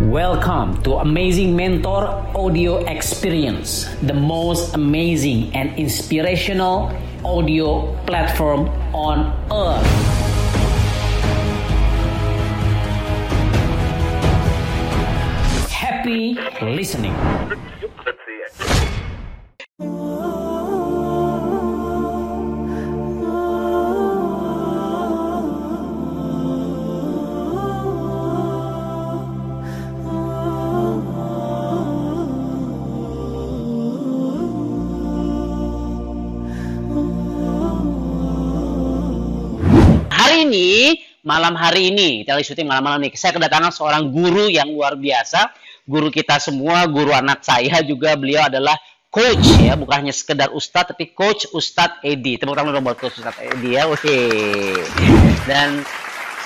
Welcome to Amazing Mentor Audio Experience, the most amazing and inspirational audio platform on earth. Happy listening. Malam hari ini, kita lagi syuting malam-malam ini, saya kedatangan seorang guru yang luar biasa. Guru kita semua, guru anak saya juga, beliau adalah coach ya, bukan hanya sekedar ustadz, tapi coach Ustadz Edi. Tepuk tangan dong buat coach Ustadz Edi ya, oke. Dan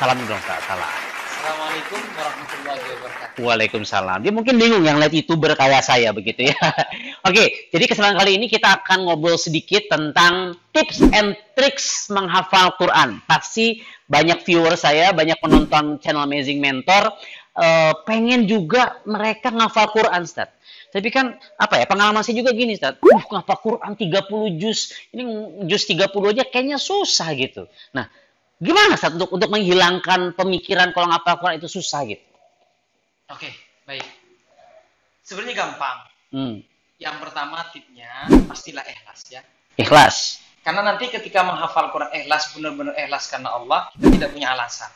salam dong, salam. Assalamualaikum warahmatullahi wabarakatuh. Waalaikumsalam. Dia mungkin bingung yang lihat youtuber kayak saya begitu ya. Oke, jadi kesempatan kali ini kita akan ngobrol sedikit tentang tips and tricks menghafal Quran. Pasti banyak viewer saya, banyak penonton channel Amazing Mentor eh, pengen juga mereka ngafal Quran, Ustaz. Tapi kan apa ya pengalaman saya juga gini, Ustaz. Uh, ngafal Quran 30 juz. Ini juz 30 aja kayaknya susah gitu. Nah, gimana Ustaz untuk untuk menghilangkan pemikiran kalau ngafal Quran itu susah gitu? Oke, baik. Sebenarnya gampang. Hmm. Yang pertama tipnya pastilah ikhlas ya. Ikhlas. Karena nanti ketika menghafal Quran ikhlas benar-benar ikhlas karena Allah, kita tidak punya alasan.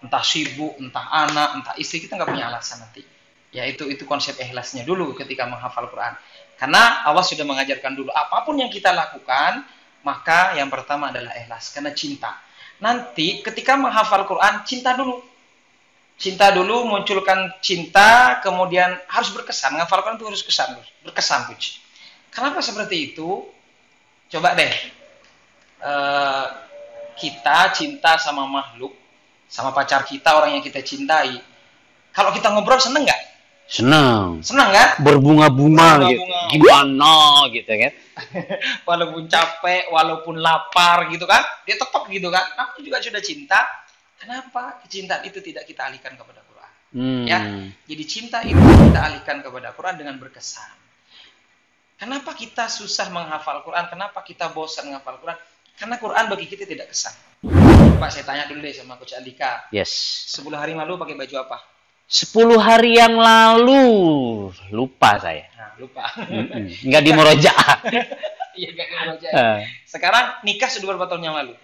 Entah sibuk, entah anak, entah istri kita nggak punya alasan nanti. Ya itu itu konsep ikhlasnya dulu ketika menghafal Quran. Karena Allah sudah mengajarkan dulu apa pun yang kita lakukan, maka yang pertama adalah ikhlas karena cinta. Nanti ketika menghafal Quran, cinta dulu. Cinta dulu munculkan cinta, kemudian harus berkesan. Menghafal Quran itu harus kesan, berkesan, Puji. Kenapa seperti itu? Coba deh, eh, kita cinta sama makhluk, sama pacar kita, orang yang kita cintai. Kalau kita ngobrol seneng nggak? Senang. Seneng kan? Berbunga-bunga gitu. Gimana gitu kan. Walaupun capek, walaupun lapar gitu kan, dia tetap gitu kan. Aku juga sudah cinta. Kenapa kecintaan itu tidak kita alihkan kepada Quran? Hmm. Ya, jadi cinta itu kita alihkan kepada Quran dengan berkesan. Kenapa kita susah menghafal Quran? Kenapa kita bosan menghafal Quran? Karena Quran bagi kita tidak kesan. Pak, saya tanya dulu deh sama Coach Andika. Yes. 10 hari lalu pakai baju apa? 10 hari yang lalu lupa saya. Nah, lupa. Mm-mm. Nggak di Murojaah. Iya, gak aja. Eh. Sekarang nikah sudah berapa tahun yang lalu?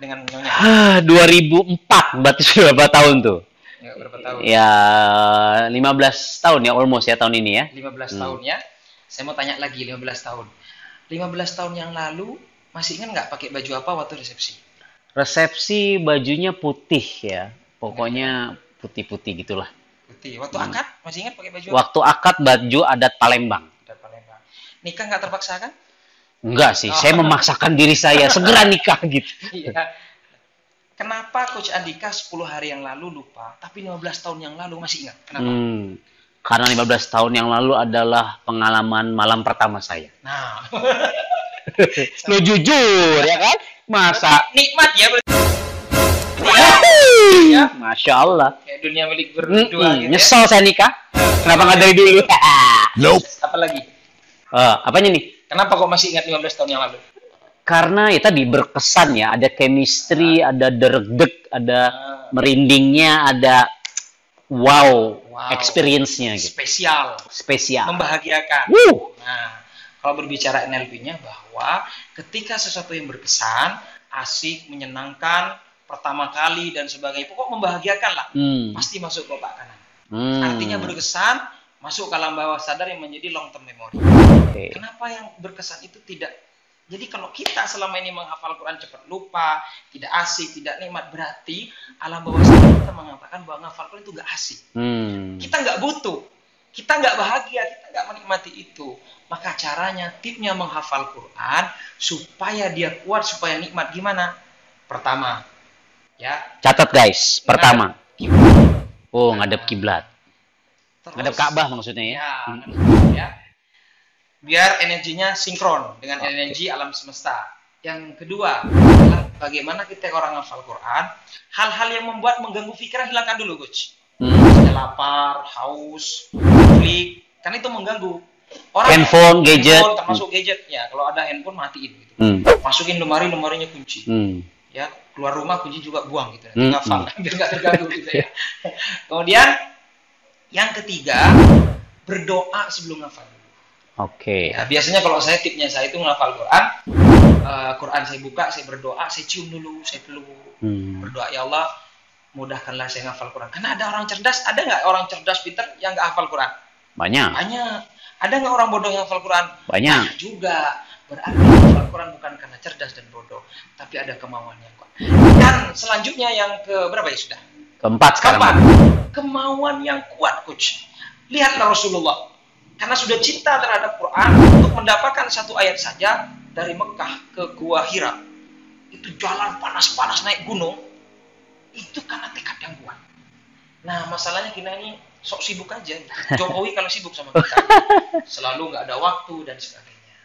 Dengan nyonya? Ah, 2004 berarti sudah berapa tahun tuh? Ya, berapa tahun? Ya 15 tahun ya almost ya tahun ini ya. 15 Hmm. tahun ya. Saya mau tanya lagi 15 tahun. 15 tahun yang lalu masih ingat nggak pakai baju apa waktu resepsi? Resepsi bajunya putih ya. Pokoknya putih-putih gitulah. Putih. Waktu Hmm. akad masih ingat pakai baju apa? Waktu akad baju adat Palembang. Udah Palembang. Nikah nggak terpaksa kan? Enggak sih, Oh. saya memaksakan diri saya segera nikah gitu. Iya. Kenapa Coach Andika 10 hari yang lalu lupa, tapi 15 tahun yang lalu masih ingat? Kenapa? Hmm, karena 15 tahun yang lalu adalah pengalaman malam pertama saya. Nah, Lo jujur ya kan? Masa? nikmat ya berarti. Ya, Masya Allah. Kayak dunia milik berdua gitu ya. Nyesel saya nikah. Kenapa nggak dari dulu? Apa lagi? Eh, apanya nih? Kenapa kok masih ingat 15 tahun yang lalu? Karena ya tadi berkesan ya, ada chemistry, ada derdek, ada Ah, merindingnya, ada wow, Wow. experience-nya gitu. spesial, Spesial. membahagiakan. Nah, kalau berbicara NLP-nya bahwa ketika sesuatu yang berkesan, asik, menyenangkan, pertama kali dan sebagainya, pokok membahagiakan lah, Hmm. pasti masuk ke otak kanan. Hmm. Artinya berkesan, masuk ke alam bawah sadar yang menjadi long term memory. Oke. Kenapa yang berkesan itu tidak? Jadi kalau kita selama ini menghafal Quran cepat lupa, tidak asik, tidak nikmat, berarti alam bawah sadar kita mengatakan bahwa menghafal Quran itu gak asik. Hmm. Kita nggak butuh, kita nggak bahagia, kita nggak menikmati itu. Maka caranya, tipnya menghafal Quran supaya dia kuat, supaya nikmat. Gimana? Pertama, ya. Catat guys. Pertama. ngadep Oh, ngadep kiblat. Terus, Ngadep Ka'bah maksudnya ya. Ya, Hmm. ya. Biar energinya sinkron dengan energi alam semesta. Yang kedua adalah bagaimana kita orang hafal Quran, hal-hal yang membuat mengganggu pikiran hilangkan dulu, coach. Hmm. Lapar, haus, klik, kan itu mengganggu. Orang Handphone, gadget. handphone, termasuk gadget. Ya, kalau ada handphone matiin gitu. Hmm. Masukin lemari, lemarinya kunci. Hmm. Ya, keluar rumah kunci juga buang gitu. Hmm, Ngafal, biar nggak terganggu gitu ya. Kemudian yang ketiga, berdoa sebelum ngafal. Oke. Ya, biasanya kalau saya tipnya saya itu ngafal Quran, eh, Quran saya buka, saya berdoa, saya cium dulu, saya peluk, Hmm. berdoa ya Allah, mudahkanlah saya ngafal Quran. Karena ada orang cerdas, ada nggak orang cerdas pinter yang nggak hafal Quran? Banyak. Banyak. Ada nggak orang bodoh yang hafal Quran? Banyak. juga. Berarti hafal Quran bukan karena cerdas dan bodoh, tapi ada kemauan yang kuat. Dan selanjutnya yang ke berapa ya sudah? Keempat sekarang. Keempat, kemauan yang kuat, coach. Lihatlah Rasulullah. Karena sudah cinta terhadap Quran, untuk mendapatkan satu ayat saja dari Mekah ke Gua Hira. Itu jalan panas-panas naik gunung. Itu karena tekad yang kuat. Nah, masalahnya kita ini sok sibuk aja. Jokowi kalau sibuk sama kita. Selalu nggak ada waktu dan sebagainya.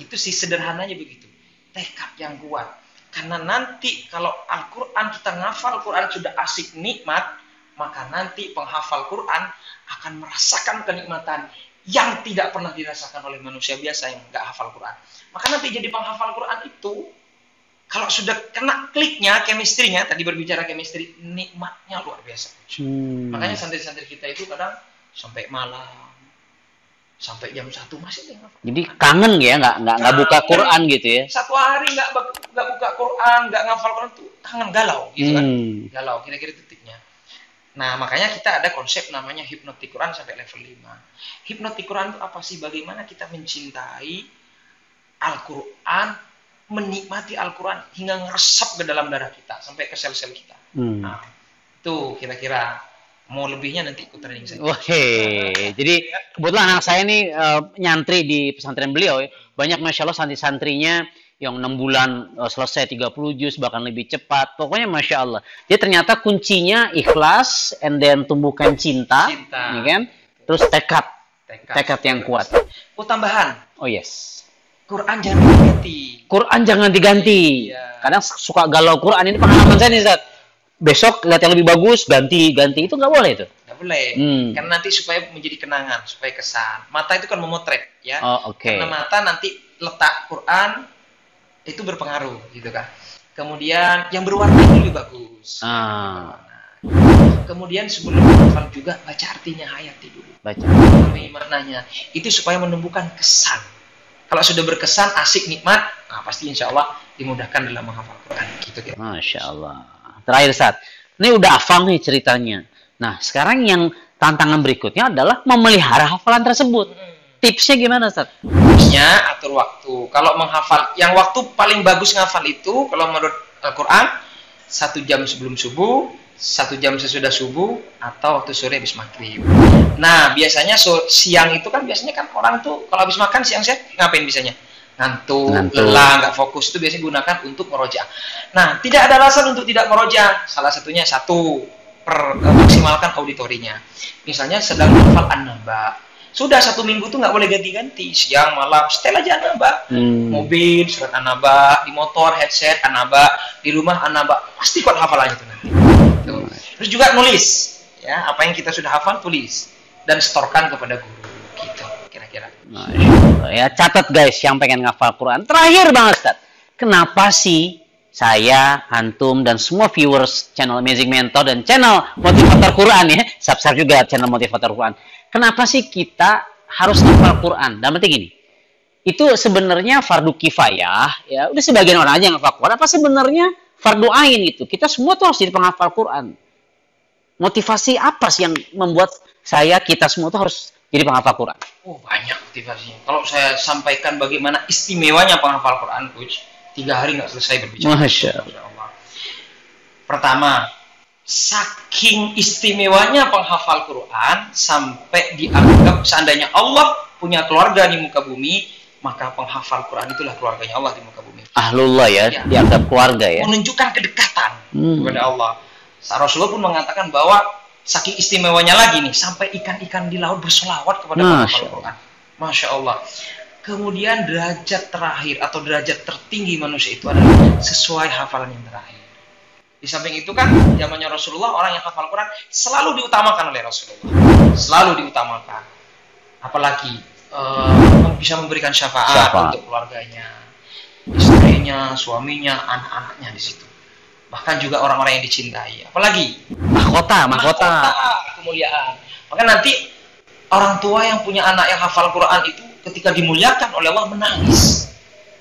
Itu sih sederhananya begitu. Tekad yang kuat. Karena nanti kalau Al-Quran kita ngafal Quran sudah asik nikmat, maka nanti penghafal Quran akan merasakan kenikmatan yang tidak pernah dirasakan oleh manusia biasa yang nggak hafal Quran. Maka nanti jadi penghafal Quran itu kalau sudah kena kliknya, chemistry-nya, tadi berbicara chemistry, nikmatnya luar biasa. Hmm. Makanya santri-santri kita itu kadang sampai malam, sampai jam satu masih ngafal. Jadi kangen ya, nggak nggak nggak buka. Quran gitu ya? Satu hari nggak nggak buka Quran, nggak ngafal Quran tuh kangen galau gitu kan. Hmm. Galau, kira-kira titiknya. Nah, makanya kita ada konsep namanya hipnotik Quran sampai level 5. Hipnotik Quran itu apa sih? Bagaimana kita mencintai Al-Quran, menikmati Al-Quran hingga ngeresap ke dalam darah kita, sampai ke sel-sel kita. Hmm. Nah, itu kira-kira mau lebihnya nanti ikut training saya. Oke, jadi kebetulan anak saya nih eh, nyantri di pesantren beliau ya. Banyak masya Allah santri-santrinya yang enam bulan eh, selesai 30 juz bahkan lebih cepat. Pokoknya masya Allah. Jadi ternyata kuncinya ikhlas, and then tumbuhkan cinta, Cinta. ya kan? Terus tekad, Tekad. tekad yang kuat. Oh, tambahan. Oh yes. Quran jangan diganti. Quran jangan diganti. Iya. Kadang suka galau Quran ini pengalaman saya nih Zat. Besok lihat yang lebih bagus, ganti, ganti itu nggak boleh itu. Nggak boleh. Hmm. Karena nanti supaya menjadi kenangan, supaya kesan. Mata itu kan memotret, ya. Oh oke. Karena mata nanti letak Quran itu berpengaruh, gitu kan. Kemudian yang berwarna itu lebih bagus. Ah, Kemudian sebelum menghafal juga baca artinya hayati dulu. baca. Pahami maknanya. Itu supaya menumbuhkan kesan. Kalau sudah berkesan, asik, nikmat, nah pasti insya Allah dimudahkan dalam menghafal Quran. Gitu ya. Masya Allah. Terakhir saat, ini udah hafal nih ceritanya. Nah, sekarang yang tantangan berikutnya adalah memelihara hafalan tersebut. Tipsnya gimana, Ustaz? Tipsnya atur waktu. Kalau menghafal, yang waktu paling bagus ngafal itu kalau menurut Al-Quran satu jam sebelum subuh, satu jam sesudah subuh, atau waktu sore habis maghrib. Nah, biasanya so- siang itu kan biasanya kan orang tuh kalau habis makan siang-siang ngapain biasanya? Ngantuk, Ngantuk. lelah, nggak fokus itu biasanya gunakan untuk meroja. Nah, tidak ada alasan untuk tidak meroja. Salah satunya satu, per, eh, maksimalkan auditorinya. Misalnya sedang hafal an-naba. Sudah satu minggu tuh nggak boleh ganti-ganti. Siang, malam, setel aja an-naba. Hmm. Mobil, surat an-naba, di motor, headset, an-naba, di rumah an-naba. Pasti kuat hafalannya tuh nanti. Tuh. Terus juga nulis. Ya, apa yang kita sudah hafal, tulis. Dan setorkan kepada guru. Allah. Ya, catat guys yang pengen ngafal Quran. Terakhir banget, Ustaz. Kenapa sih saya, Antum, dan semua viewers channel Amazing Mentor dan channel Motivator Quran ya, subscribe juga channel Motivator Quran. Kenapa sih kita harus ngafal Quran? Dan penting gini, itu sebenarnya fardu kifayah, ya udah sebagian orang aja yang ngafal Quran, apa sebenarnya fardu ain gitu. Kita semua tuh harus jadi penghafal Quran. Motivasi apa sih yang membuat saya, kita semua tuh harus jadi penghafal Quran? Oh, banyak motivasinya. Kalau saya sampaikan bagaimana istimewanya penghafal Quran, Coach, tiga hari nggak selesai berbicara. Masya Allah. Pertama, saking istimewanya penghafal Quran sampai dianggap seandainya Allah punya keluarga di muka bumi, maka penghafal Quran itulah keluarganya Allah di muka bumi. Ahlullah ya, Ya. dianggap keluarga ya. Menunjukkan kedekatan Hmm. kepada Allah. Sa- Rasulullah pun mengatakan bahwa saking istimewanya lagi nih, sampai ikan-ikan di laut bersolawat kepada Masya penghafal Quran. Masya Allah. Kemudian derajat terakhir atau derajat tertinggi manusia itu adalah sesuai hafalan yang terakhir. Di samping itu kan zamannya Rasulullah orang yang hafal Quran selalu diutamakan oleh Rasulullah. Selalu diutamakan. Apalagi uh, bisa memberikan syafaat, Syafaat. untuk keluarganya, istrinya, suaminya, anak-anaknya di situ. Bahkan juga orang-orang yang dicintai. Apalagi Mahkota, mahkota. kemuliaan. Maka nanti orang tua yang punya anak yang hafal Quran itu ketika dimuliakan oleh Allah menangis.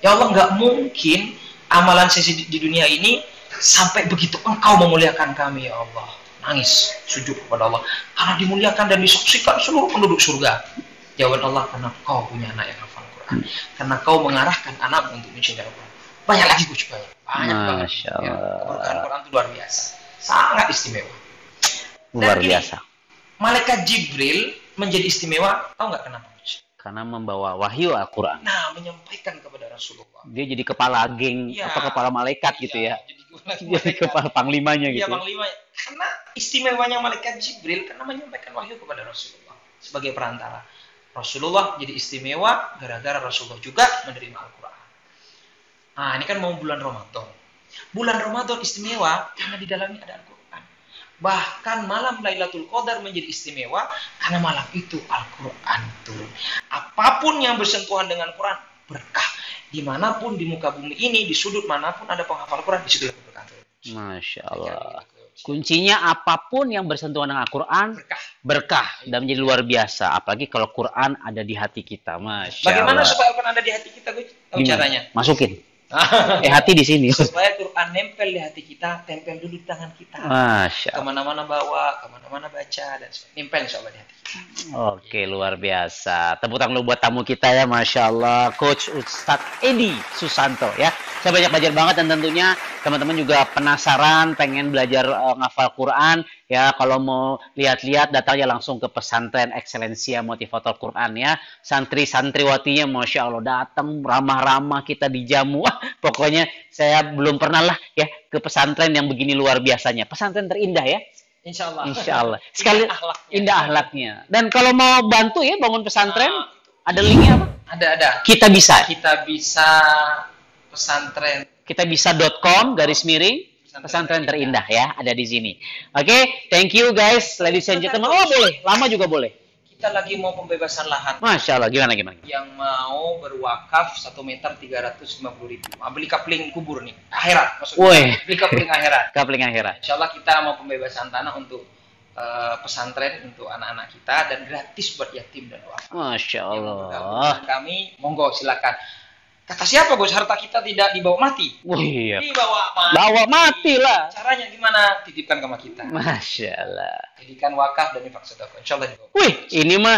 Ya Allah nggak mungkin amalan sesi di, di dunia ini sampai begitu engkau memuliakan kami ya Allah. Nangis sujud kepada Allah karena dimuliakan dan disaksikan seluruh penduduk surga. Jawaban Allah karena kau punya anak yang hafal Quran. Karena kau mengarahkan anak untuk mencintai Quran. Banyak lagi gue banyak. Banyak banget. Masya Ya, Allah. keberkahan Quran itu luar biasa. Sangat istimewa. Luar gini, biasa. Malaikat Jibril menjadi istimewa, tahu nggak kenapa? Karena membawa wahyu Al-Quran. Nah, menyampaikan kepada Rasulullah. Dia jadi kepala geng, Iya. apa kepala malaikat gitu ya. Jadi, kepala Jadi kepala panglimanya Iya, gitu. Panglima. Karena istimewanya malaikat Jibril karena menyampaikan wahyu kepada Rasulullah sebagai perantara. Rasulullah jadi istimewa gara-gara Rasulullah juga menerima Al-Quran. Nah, ini kan mau bulan Ramadan. Bulan Ramadan istimewa karena di dalamnya ada Al-Quran. Bahkan malam Lailatul Qadar menjadi istimewa karena malam itu Al-Quran turun. Apa pun yang bersentuhan dengan Quran berkah. Di mana pun di muka bumi ini, di sudut mana pun ada penghafal Quran, di situ berkah turun. Masya Allah. Kuncinya apa pun yang bersentuhan dengan Al-Quran, Berkah. berkah dan menjadi luar biasa. Apalagi kalau Quran ada di hati kita. Masya Bagaimana Allah. supaya Al-Quran ada di hati kita, Gimana? caranya? Masukin. Eh hati di sini. supaya Quran nempel di hati kita, tempel dulu di tangan kita. Masya. Ke mana-mana bawa, ke mana-mana baca, dan nempel insya Allah di hati kita. Oke, luar biasa. Tepuk tangan dulu buat tamu kita ya, Masya Allah. Coach Ustadz Edi Susanto ya. Saya banyak belajar banget dan tentunya teman-teman juga penasaran, pengen belajar eh, ngafal Quran. Ya, kalau mau lihat-lihat datangnya langsung ke pesantren Excellencia Motivator Quran ya. Santri-santriwatinya Masya Allah datang ramah-ramah kita dijamu. Wah, pokoknya saya belum pernah lah ya ke pesantren yang begini luar biasanya. Pesantren terindah ya. Insya Allah. Insya Allah. Sekali Indah akhlaknya. indah ahlaknya. Dan kalau mau bantu ya bangun pesantren, Nah, ada linknya apa? ada ada. Kita bisa. Kita bisa pesantren Kita bisa.com garis miring pesantren terindah ya ada di sini. Oke, thank you guys, ladies and gentlemen. Oh boleh, lama juga boleh. kita lagi mau pembebasan lahan Masya Allah, gimana gimana? yang mau berwakaf 1 meter 350 ribu Ah, beli kapling kubur nih akhirat maksudnya Woi. beli kapling akhirat Kapling akhirat. Insya Allah kita mau pembebasan tanah untuk eh, pesantren untuk anak-anak kita dan gratis buat yatim dan duafa. Masya Yang Allah. kami, monggo silakan. Kata siapa Gus harta kita tidak dibawa mati? Wih, iya. Dibawa mati. bawa mati lah. Caranya gimana? Titipkan sama kita. Masya Allah. Jadikan wakaf dan infak sedekah. Insya Allah dibawa. Wih, ini mah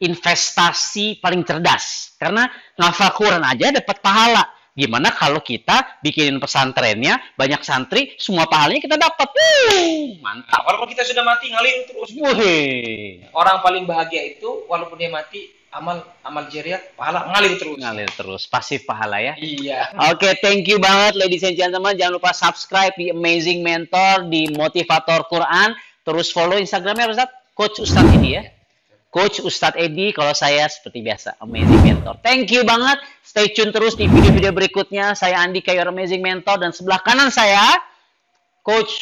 investasi paling cerdas. Karena ngafal Quran aja dapat pahala. Gimana kalau kita bikinin pesantrennya, banyak santri, semua pahalanya kita dapat. Wuh, Nah, mantap. walaupun kita sudah mati ngalir terus. Wih, Orang paling bahagia itu walaupun dia mati amal amal jariah pahala ngalir terus. ngalir terus, pasif pahala ya. Iya. Oke, thank you banget ladies and gentlemen. Jangan lupa subscribe di Amazing Mentor, di Motivator Quran. Terus follow Instagramnya Ustaz, Coach Ustadz Edi ya. Coach Ustadz Edi, kalau saya seperti biasa, Amazing Mentor. Thank you banget. Stay tune terus di video-video berikutnya. Saya Andi Your Amazing Mentor. Dan sebelah kanan saya, Coach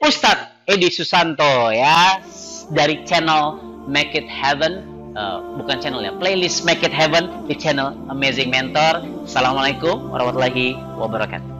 Ustadz Edi Susanto ya. Dari channel Make It Heaven. Eh, bukan channel ya, playlist Make It Heaven di channel Amazing Mentor. Assalamualaikum warahmatullahi wabarakatuh.